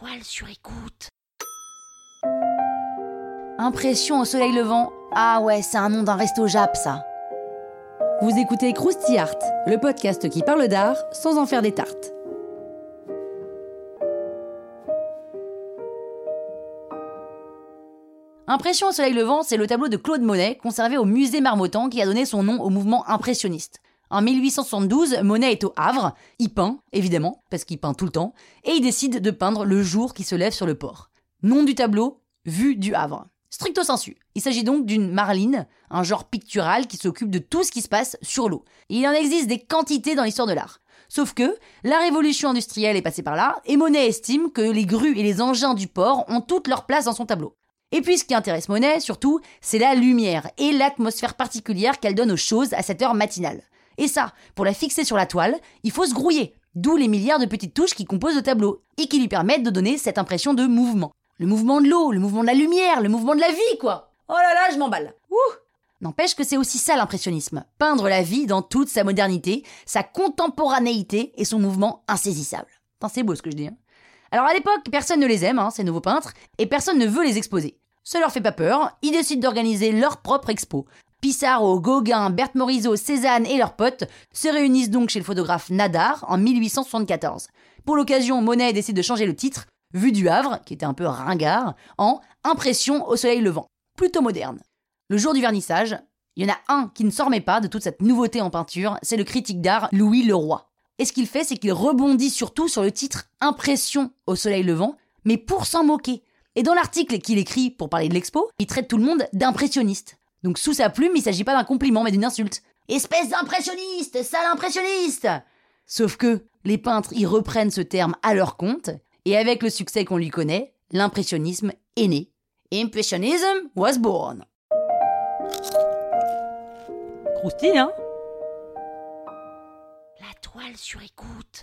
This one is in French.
La toile sur. Impression au soleil levant. Ah ouais, c'est un nom d'un resto Jap, ça. Vous écoutez Krusty Art, le podcast qui parle d'art sans en faire des tartes. Impression au soleil levant, c'est le tableau de Claude Monet, conservé au musée Marmottan, qui a donné son nom au mouvement impressionniste. En 1872, Monet est au Havre, il peint, évidemment, parce qu'il peint tout le temps, et il décide de peindre le jour qui se lève sur le port. Nom du tableau, Vue du Havre. Stricto sensu. Il s'agit donc d'une marline, un genre pictural qui s'occupe de tout ce qui se passe sur l'eau. Il en existe des quantités dans l'histoire de l'art. Sauf que la révolution industrielle est passée par là, et Monet estime que les grues et les engins du port ont toute leur place dans son tableau. Et puis ce qui intéresse Monet, surtout, c'est la lumière et l'atmosphère particulière qu'elle donne aux choses à cette heure matinale. Et ça, pour la fixer sur la toile, il faut se grouiller, d'où les milliards de petites touches qui composent le tableau, et qui lui permettent de donner cette impression de mouvement. Le mouvement de l'eau, le mouvement de la lumière, le mouvement de la vie, quoi Oh là là, je m'emballe Ouh N'empêche que c'est aussi ça l'impressionnisme, peindre la vie dans toute sa modernité, sa contemporanéité et son mouvement insaisissable. c'est beau ce que je dis. Hein alors à l'époque, personne ne les aime, hein, ces nouveaux peintres, et personne ne veut les exposer. Ça leur fait pas peur, ils décident d'organiser leur propre expo. Pissarro, Gauguin, Berthe Morisot, Cézanne et leurs potes se réunissent donc chez le photographe Nadar en 1874. Pour l'occasion, Monet décide de changer le titre, Vue du Havre, qui était un peu ringard, en Impression au soleil levant, plutôt moderne. Le jour du vernissage, il y en a un qui ne s'en remet pas de toute cette nouveauté en peinture, c'est le critique d'art Louis Leroy. Et ce qu'il fait, c'est qu'il rebondit surtout sur le titre Impression au soleil levant, mais pour s'en moquer. Et dans l'article qu'il écrit pour parler de l'expo, il traite tout le monde d'impressionniste. Donc sous sa plume, il s'agit pas d'un compliment, mais d'une insulte. Espèce d'impressionniste, sale impressionniste Sauf que les peintres y reprennent ce terme à leur compte, et avec le succès qu'on lui connaît, l'impressionnisme est né. Impressionism was born. Croustille, hein? Toile sur écoute.